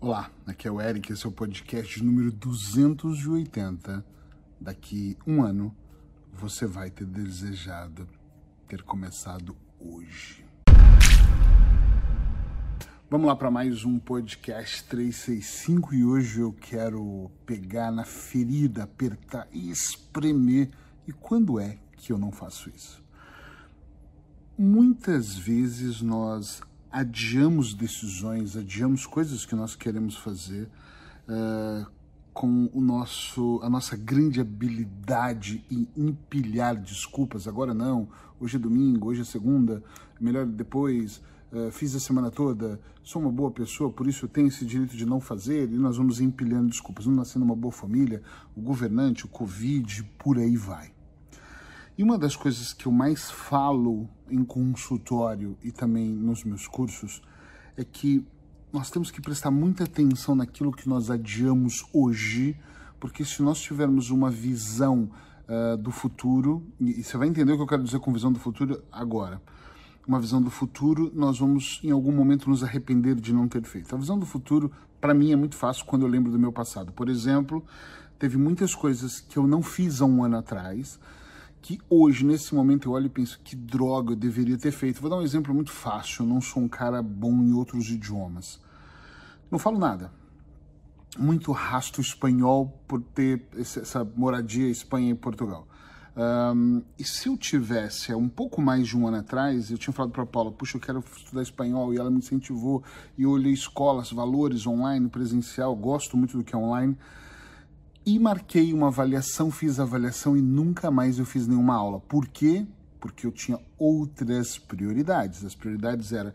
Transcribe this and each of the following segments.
Olá, aqui é o Eric, esse é o podcast número 280. Daqui um ano você vai ter desejado ter começado hoje. Vamos lá para mais um podcast 365 e hoje eu quero pegar na ferida, apertar e espremer. E quando é que eu não faço isso? Muitas vezes nós adiamos decisões, adiamos coisas que nós queremos fazer uh, com o nosso, a nossa grande habilidade em empilhar desculpas. Agora não, hoje é domingo, hoje é segunda, melhor depois uh, fiz a semana toda, sou uma boa pessoa, por isso eu tenho esse direito de não fazer, e nós vamos empilhando desculpas. Não nascendo uma boa família, o governante, o Covid, por aí vai. E uma das coisas que eu mais falo em consultório e também nos meus cursos é que nós temos que prestar muita atenção naquilo que nós adiamos hoje, porque se nós tivermos uma visão uh, do futuro, e você vai entender o que eu quero dizer com visão do futuro agora uma visão do futuro, nós vamos em algum momento nos arrepender de não ter feito. A visão do futuro, para mim, é muito fácil quando eu lembro do meu passado. Por exemplo, teve muitas coisas que eu não fiz há um ano atrás, que hoje, nesse momento, eu olho e penso que droga eu deveria ter feito. Vou dar um exemplo muito fácil. Eu não sou um cara bom em outros idiomas. Não falo nada. Muito rasto espanhol por ter essa moradia Espanha e Portugal. Um, e se eu tivesse, um pouco mais de um ano atrás, eu tinha falado para a Paula, puxa, eu quero estudar espanhol, e ela me incentivou, e eu olhei escolas, valores, online, presencial, gosto muito do que é online, e marquei uma avaliação, fiz a avaliação e nunca mais eu fiz nenhuma aula. Por quê? Porque eu tinha outras prioridades. As prioridades eram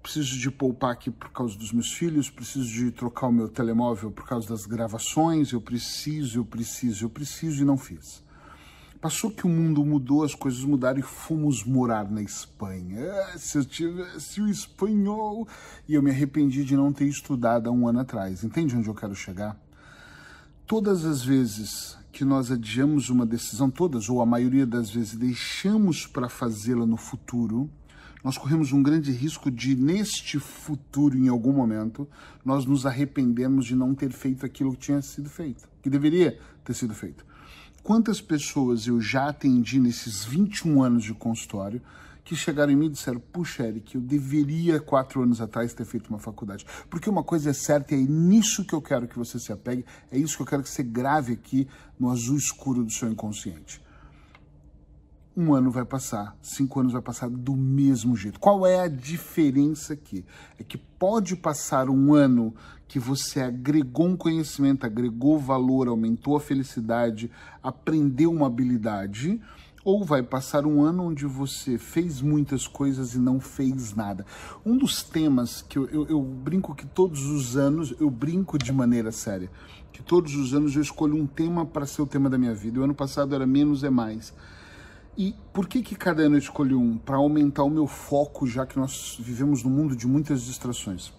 preciso de poupar aqui por causa dos meus filhos, preciso de trocar o meu telemóvel por causa das gravações, eu preciso, eu preciso, eu preciso e não fiz. Passou que o mundo mudou, as coisas mudaram e fomos morar na Espanha. Ah, se eu tivesse o espanhol. E eu me arrependi de não ter estudado há um ano atrás. Entende onde eu quero chegar? Todas as vezes que nós adiamos uma decisão, todas ou a maioria das vezes deixamos para fazê-la no futuro, nós corremos um grande risco de, neste futuro, em algum momento, nós nos arrependemos de não ter feito aquilo que tinha sido feito, que deveria ter sido feito. Quantas pessoas eu já atendi nesses 21 anos de consultório que chegaram em mim e disseram: Puxa, Eric, eu deveria quatro anos atrás ter feito uma faculdade. Porque uma coisa é certa e é nisso que eu quero que você se apegue, é isso que eu quero que você grave aqui no azul escuro do seu inconsciente um ano vai passar, cinco anos vai passar do mesmo jeito. Qual é a diferença aqui? É que pode passar um ano que você agregou um conhecimento, agregou valor, aumentou a felicidade, aprendeu uma habilidade, ou vai passar um ano onde você fez muitas coisas e não fez nada. Um dos temas que eu, eu, eu brinco que todos os anos, eu brinco de maneira séria, que todos os anos eu escolho um tema para ser o tema da minha vida. O ano passado era menos é mais. E por que que cada ano eu escolhi um? Para aumentar o meu foco, já que nós vivemos num mundo de muitas distrações.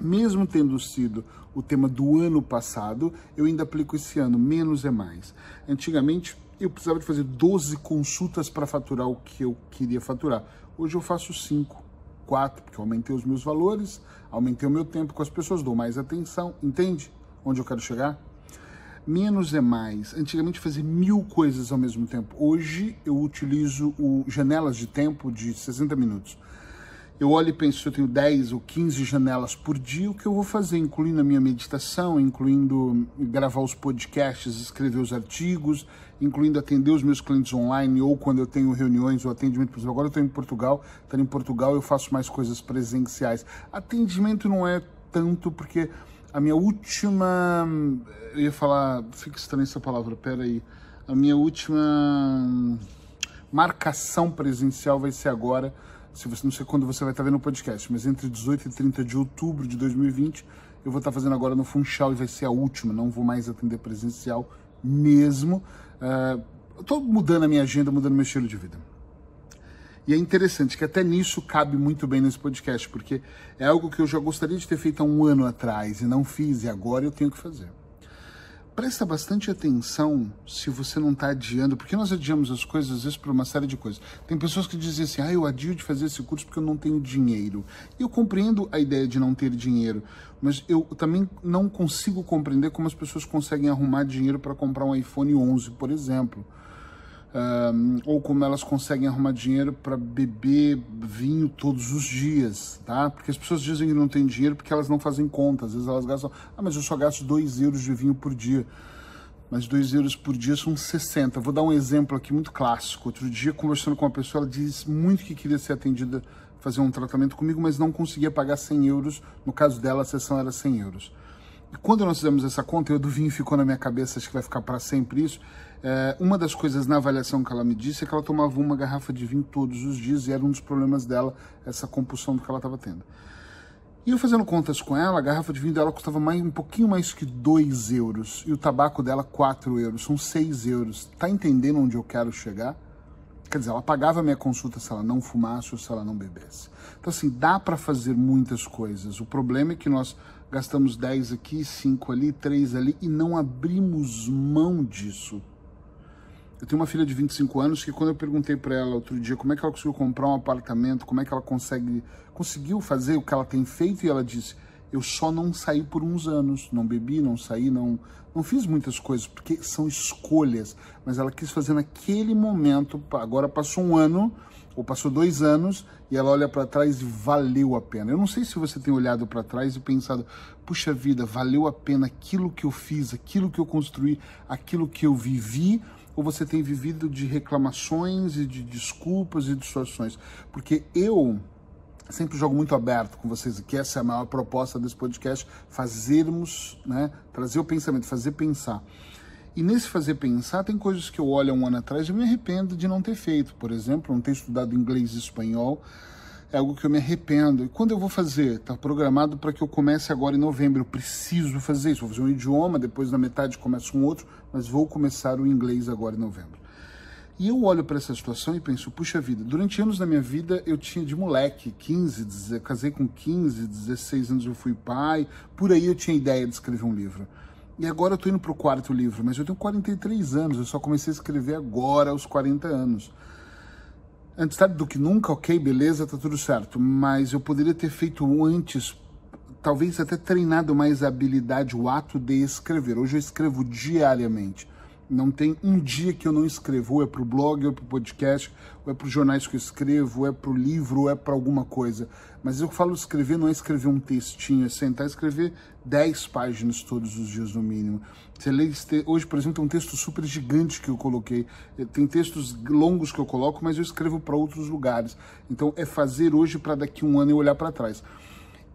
Mesmo tendo sido o tema do ano passado, eu ainda aplico esse ano, menos é mais. Antigamente, eu precisava de fazer 12 consultas para faturar o que eu queria faturar. Hoje eu faço 5, 4, porque eu aumentei os meus valores, aumentei o meu tempo com as pessoas, dou mais atenção, entende onde eu quero chegar? Menos é mais. Antigamente fazia mil coisas ao mesmo tempo. Hoje eu utilizo o janelas de tempo de 60 minutos. Eu olho e penso, se eu tenho 10 ou 15 janelas por dia, o que eu vou fazer? Incluindo a minha meditação, incluindo gravar os podcasts, escrever os artigos, incluindo atender os meus clientes online ou quando eu tenho reuniões ou atendimento. Exemplo, agora eu estou em Portugal, estou em Portugal eu faço mais coisas presenciais. Atendimento não é tanto porque a minha última. Eu ia falar. Fica estranha essa palavra, peraí. A minha última marcação presencial vai ser agora. Se você não sei quando você vai estar vendo o podcast, mas entre 18 e 30 de outubro de 2020, eu vou estar fazendo agora no Funchal e vai ser a última. Não vou mais atender presencial mesmo. Uh, Estou mudando a minha agenda, mudando meu estilo de vida. E é interessante que até nisso cabe muito bem nesse podcast, porque é algo que eu já gostaria de ter feito há um ano atrás e não fiz, e agora eu tenho que fazer. Presta bastante atenção se você não está adiando, porque nós adiamos as coisas às vezes por uma série de coisas. Tem pessoas que dizem assim, ah, eu adio de fazer esse curso porque eu não tenho dinheiro. E eu compreendo a ideia de não ter dinheiro, mas eu também não consigo compreender como as pessoas conseguem arrumar dinheiro para comprar um iPhone 11, por exemplo. Um, ou como elas conseguem arrumar dinheiro para beber vinho todos os dias, tá? Porque as pessoas dizem que não tem dinheiro porque elas não fazem conta. Às vezes elas gastam, ah, mas eu só gasto 2 euros de vinho por dia. Mas 2 euros por dia são 60. Vou dar um exemplo aqui muito clássico. Outro dia, conversando com uma pessoa, ela disse muito que queria ser atendida, fazer um tratamento comigo, mas não conseguia pagar 100 euros. No caso dela, a sessão era 100 euros. E quando nós fizemos essa conta, eu do vinho ficou na minha cabeça, acho que vai ficar para sempre isso. É, uma das coisas na avaliação que ela me disse é que ela tomava uma garrafa de vinho todos os dias e era um dos problemas dela, essa compulsão que ela estava tendo. E eu fazendo contas com ela, a garrafa de vinho dela custava mais, um pouquinho mais que 2 euros. E o tabaco dela, 4 euros. São 6 euros. Tá entendendo onde eu quero chegar? Quer dizer, ela pagava minha consulta se ela não fumasse ou se ela não bebesse. Então, assim, dá para fazer muitas coisas. O problema é que nós gastamos 10 aqui, 5 ali, 3 ali e não abrimos mão disso. Eu tenho uma filha de 25 anos que quando eu perguntei para ela outro dia como é que ela conseguiu comprar um apartamento, como é que ela consegue conseguiu fazer o que ela tem feito e ela disse: "Eu só não saí por uns anos, não bebi, não saí, não não fiz muitas coisas porque são escolhas, mas ela quis fazer naquele momento. Agora passou um ano ou passou dois anos e ela olha para trás e valeu a pena. Eu não sei se você tem olhado para trás e pensado, puxa vida, valeu a pena aquilo que eu fiz, aquilo que eu construí, aquilo que eu vivi, ou você tem vivido de reclamações e de desculpas e distorções? Porque eu sempre jogo muito aberto com vocês aqui, essa é a maior proposta desse podcast, fazermos, né, trazer o pensamento, fazer pensar. E nesse fazer pensar, tem coisas que eu olho um ano atrás e me arrependo de não ter feito. Por exemplo, não ter estudado inglês e espanhol é algo que eu me arrependo. E quando eu vou fazer? Está programado para que eu comece agora em novembro. Eu preciso fazer isso. Vou fazer um idioma, depois na metade começo um outro, mas vou começar o inglês agora em novembro. E eu olho para essa situação e penso, puxa vida, durante anos da minha vida eu tinha de moleque, 15, 16, casei com 15, 16 anos eu fui pai, por aí eu tinha ideia de escrever um livro. E agora eu estou indo para o quarto livro, mas eu tenho 43 anos, eu só comecei a escrever agora aos 40 anos. Antes tarde do que nunca, ok, beleza, tá tudo certo. Mas eu poderia ter feito antes, talvez até treinado mais a habilidade, o ato de escrever. Hoje eu escrevo diariamente. Não tem um dia que eu não escrevo, ou é para o blog, ou é para o podcast, ou é para os jornais que eu escrevo, ou é para o livro, ou é para alguma coisa. Mas eu falo escrever, não é escrever um textinho, é sentar e escrever 10 páginas todos os dias no mínimo. Você lê, hoje, por exemplo, tem um texto super gigante que eu coloquei. Tem textos longos que eu coloco, mas eu escrevo para outros lugares. Então é fazer hoje para daqui um ano eu olhar para trás.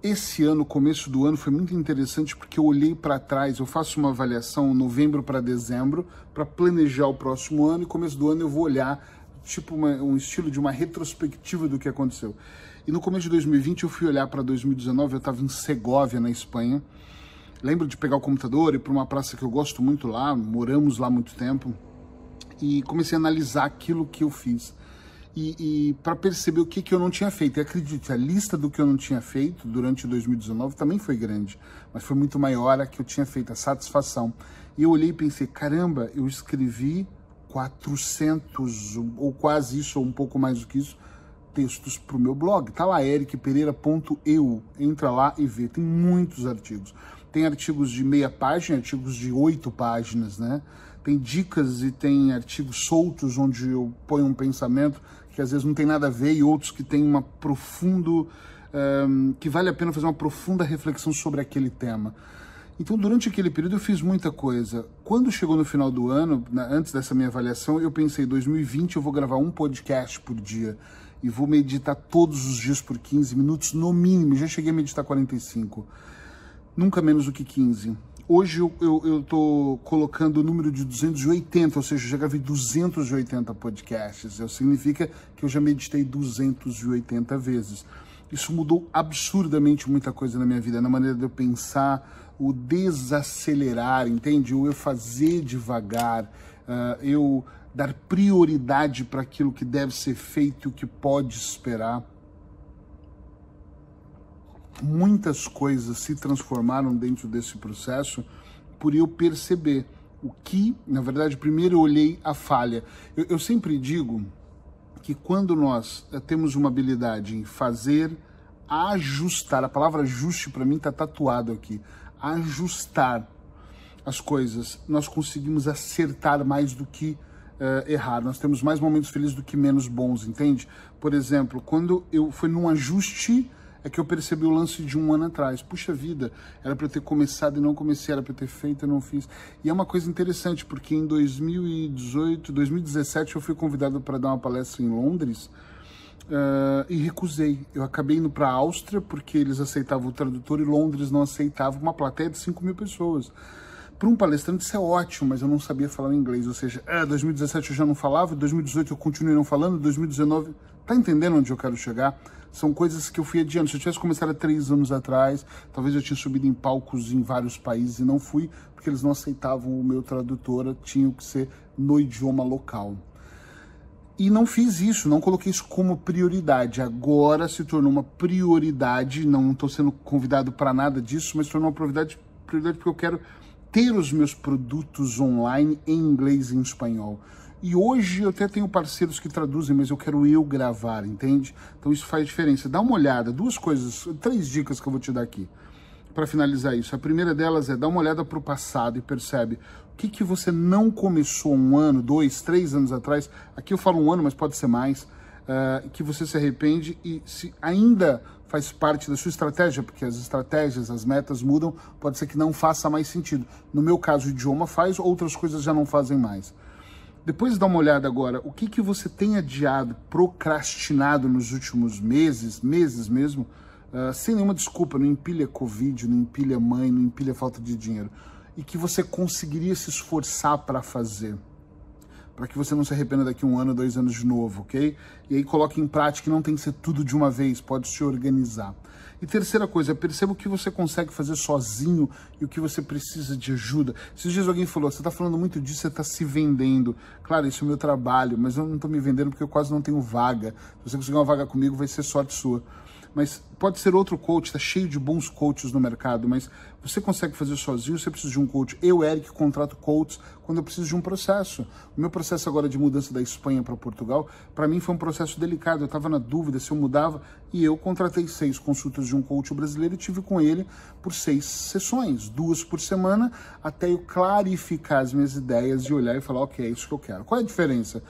Esse ano, começo do ano, foi muito interessante porque eu olhei para trás, eu faço uma avaliação novembro para dezembro para planejar o próximo ano e começo do ano eu vou olhar tipo uma, um estilo de uma retrospectiva do que aconteceu. E no começo de 2020 eu fui olhar para 2019, eu estava em Segóvia, na Espanha. Lembro de pegar o computador e ir para uma praça que eu gosto muito lá, moramos lá muito tempo, e comecei a analisar aquilo que eu fiz e, e para perceber o que, que eu não tinha feito. E acredite, a lista do que eu não tinha feito durante 2019 também foi grande, mas foi muito maior a que eu tinha feito, a satisfação. E eu olhei e pensei, caramba, eu escrevi 400 ou quase isso, ou um pouco mais do que isso, textos para o meu blog. Tá lá, ericpereira.eu. Entra lá e vê. Tem muitos artigos. Tem artigos de meia página, artigos de oito páginas, né? Tem dicas e tem artigos soltos onde eu ponho um pensamento que às vezes não tem nada a ver e outros que tem uma profundo um, que vale a pena fazer uma profunda reflexão sobre aquele tema. Então, durante aquele período eu fiz muita coisa. Quando chegou no final do ano, antes dessa minha avaliação, eu pensei, 2020 eu vou gravar um podcast por dia e vou meditar todos os dias por 15 minutos no mínimo. Já cheguei a meditar 45. Nunca menos do que 15. Hoje eu estou colocando o número de 280, ou seja, já gravei 280 podcasts. Isso significa que eu já meditei 280 vezes. Isso mudou absurdamente muita coisa na minha vida, na maneira de eu pensar, o desacelerar, entende? O eu fazer devagar, uh, eu dar prioridade para aquilo que deve ser feito e o que pode esperar muitas coisas se transformaram dentro desse processo por eu perceber o que, na verdade, primeiro eu olhei a falha. Eu, eu sempre digo que quando nós eh, temos uma habilidade em fazer, ajustar, a palavra ajuste para mim está tatuado aqui, ajustar as coisas, nós conseguimos acertar mais do que uh, errar. Nós temos mais momentos felizes do que menos bons, entende? Por exemplo, quando eu fui num ajuste é que eu percebi o lance de um ano atrás. Puxa vida, era para eu ter começado e não comecei, era para eu ter feito e não fiz. E é uma coisa interessante, porque em 2018, 2017 eu fui convidado para dar uma palestra em Londres uh, e recusei. Eu acabei indo para a Áustria porque eles aceitavam o tradutor e Londres não aceitava uma plateia de 5 mil pessoas. Para um palestrante isso é ótimo, mas eu não sabia falar inglês. Ou seja, é, 2017 eu já não falava, 2018 eu continuei não falando, 2019. Tá entendendo onde eu quero chegar? São coisas que eu fui adiando. Se eu tivesse começado há três anos atrás, talvez eu tinha subido em palcos em vários países e não fui, porque eles não aceitavam o meu tradutor, tinha que ser no idioma local. E não fiz isso, não coloquei isso como prioridade. Agora se tornou uma prioridade, não estou sendo convidado para nada disso, mas tornou uma prioridade, prioridade porque eu quero ter os meus produtos online em inglês e em espanhol. E hoje eu até tenho parceiros que traduzem, mas eu quero eu gravar, entende? Então isso faz diferença. Dá uma olhada, duas coisas, três dicas que eu vou te dar aqui para finalizar isso. A primeira delas é dar uma olhada para o passado e percebe o que, que você não começou um ano, dois, três anos atrás. Aqui eu falo um ano, mas pode ser mais. Uh, que você se arrepende e se ainda faz parte da sua estratégia, porque as estratégias, as metas mudam, pode ser que não faça mais sentido. No meu caso, o idioma faz, outras coisas já não fazem mais. Depois dá uma olhada agora, o que, que você tem adiado, procrastinado nos últimos meses, meses mesmo, uh, sem nenhuma desculpa, não empilha Covid, não empilha mãe, não empilha falta de dinheiro, e que você conseguiria se esforçar para fazer para que você não se arrependa daqui um ano, dois anos de novo, ok? E aí coloque em prática, não tem que ser tudo de uma vez, pode se organizar. E terceira coisa, perceba o que você consegue fazer sozinho e o que você precisa de ajuda. Esses dias alguém falou, você está falando muito disso, você está se vendendo. Claro, isso é o meu trabalho, mas eu não estou me vendendo porque eu quase não tenho vaga. Se você conseguir uma vaga comigo, vai ser sorte sua mas pode ser outro coach, está cheio de bons coaches no mercado, mas você consegue fazer sozinho, você precisa de um coach. Eu, Eric, contrato coaches quando eu preciso de um processo. O meu processo agora de mudança da Espanha para Portugal, para mim foi um processo delicado. Eu estava na dúvida se eu mudava e eu contratei seis consultas de um coach brasileiro e tive com ele por seis sessões, duas por semana, até eu clarificar as minhas ideias e olhar e falar, ok, é isso que eu quero. Qual é a diferença?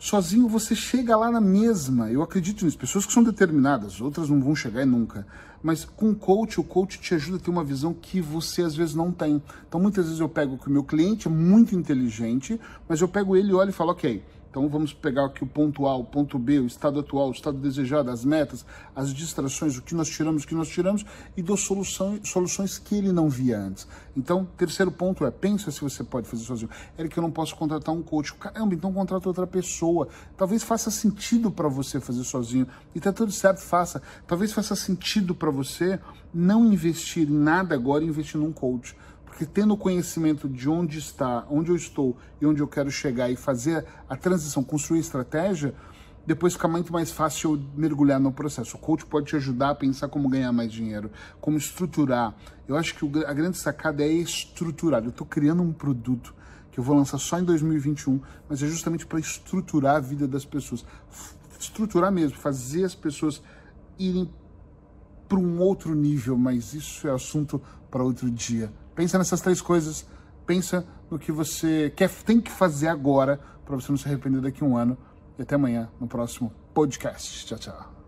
Sozinho você chega lá na mesma. Eu acredito nisso. Pessoas que são determinadas, outras não vão chegar nunca. Mas com o coach, o coach te ajuda a ter uma visão que você às vezes não tem. Então muitas vezes eu pego que o meu cliente é muito inteligente, mas eu pego ele, olho e falo, ok, então vamos pegar aqui o ponto A, o ponto B, o estado atual, o estado desejado, as metas, as distrações, o que nós tiramos, o que nós tiramos e dou solução, soluções que ele não via antes. Então, terceiro ponto é, pensa se você pode fazer sozinho. Eric, eu não posso contratar um coach. Caramba, então contrata outra pessoa. Talvez faça sentido para você fazer sozinho. E tá tudo certo, faça. Talvez faça sentido para você não investir em nada agora e investir num coach. Porque tendo conhecimento de onde está, onde eu estou e onde eu quero chegar e fazer a transição, construir estratégia, depois fica muito mais fácil eu mergulhar no processo. O coach pode te ajudar a pensar como ganhar mais dinheiro, como estruturar. Eu acho que a grande sacada é estruturar. Eu estou criando um produto que eu vou lançar só em 2021, mas é justamente para estruturar a vida das pessoas. Estruturar mesmo, fazer as pessoas irem para um outro nível, mas isso é assunto para outro dia. Pensa nessas três coisas, pensa no que você quer, tem que fazer agora para você não se arrepender daqui a um ano. E até amanhã no próximo podcast. Tchau, tchau.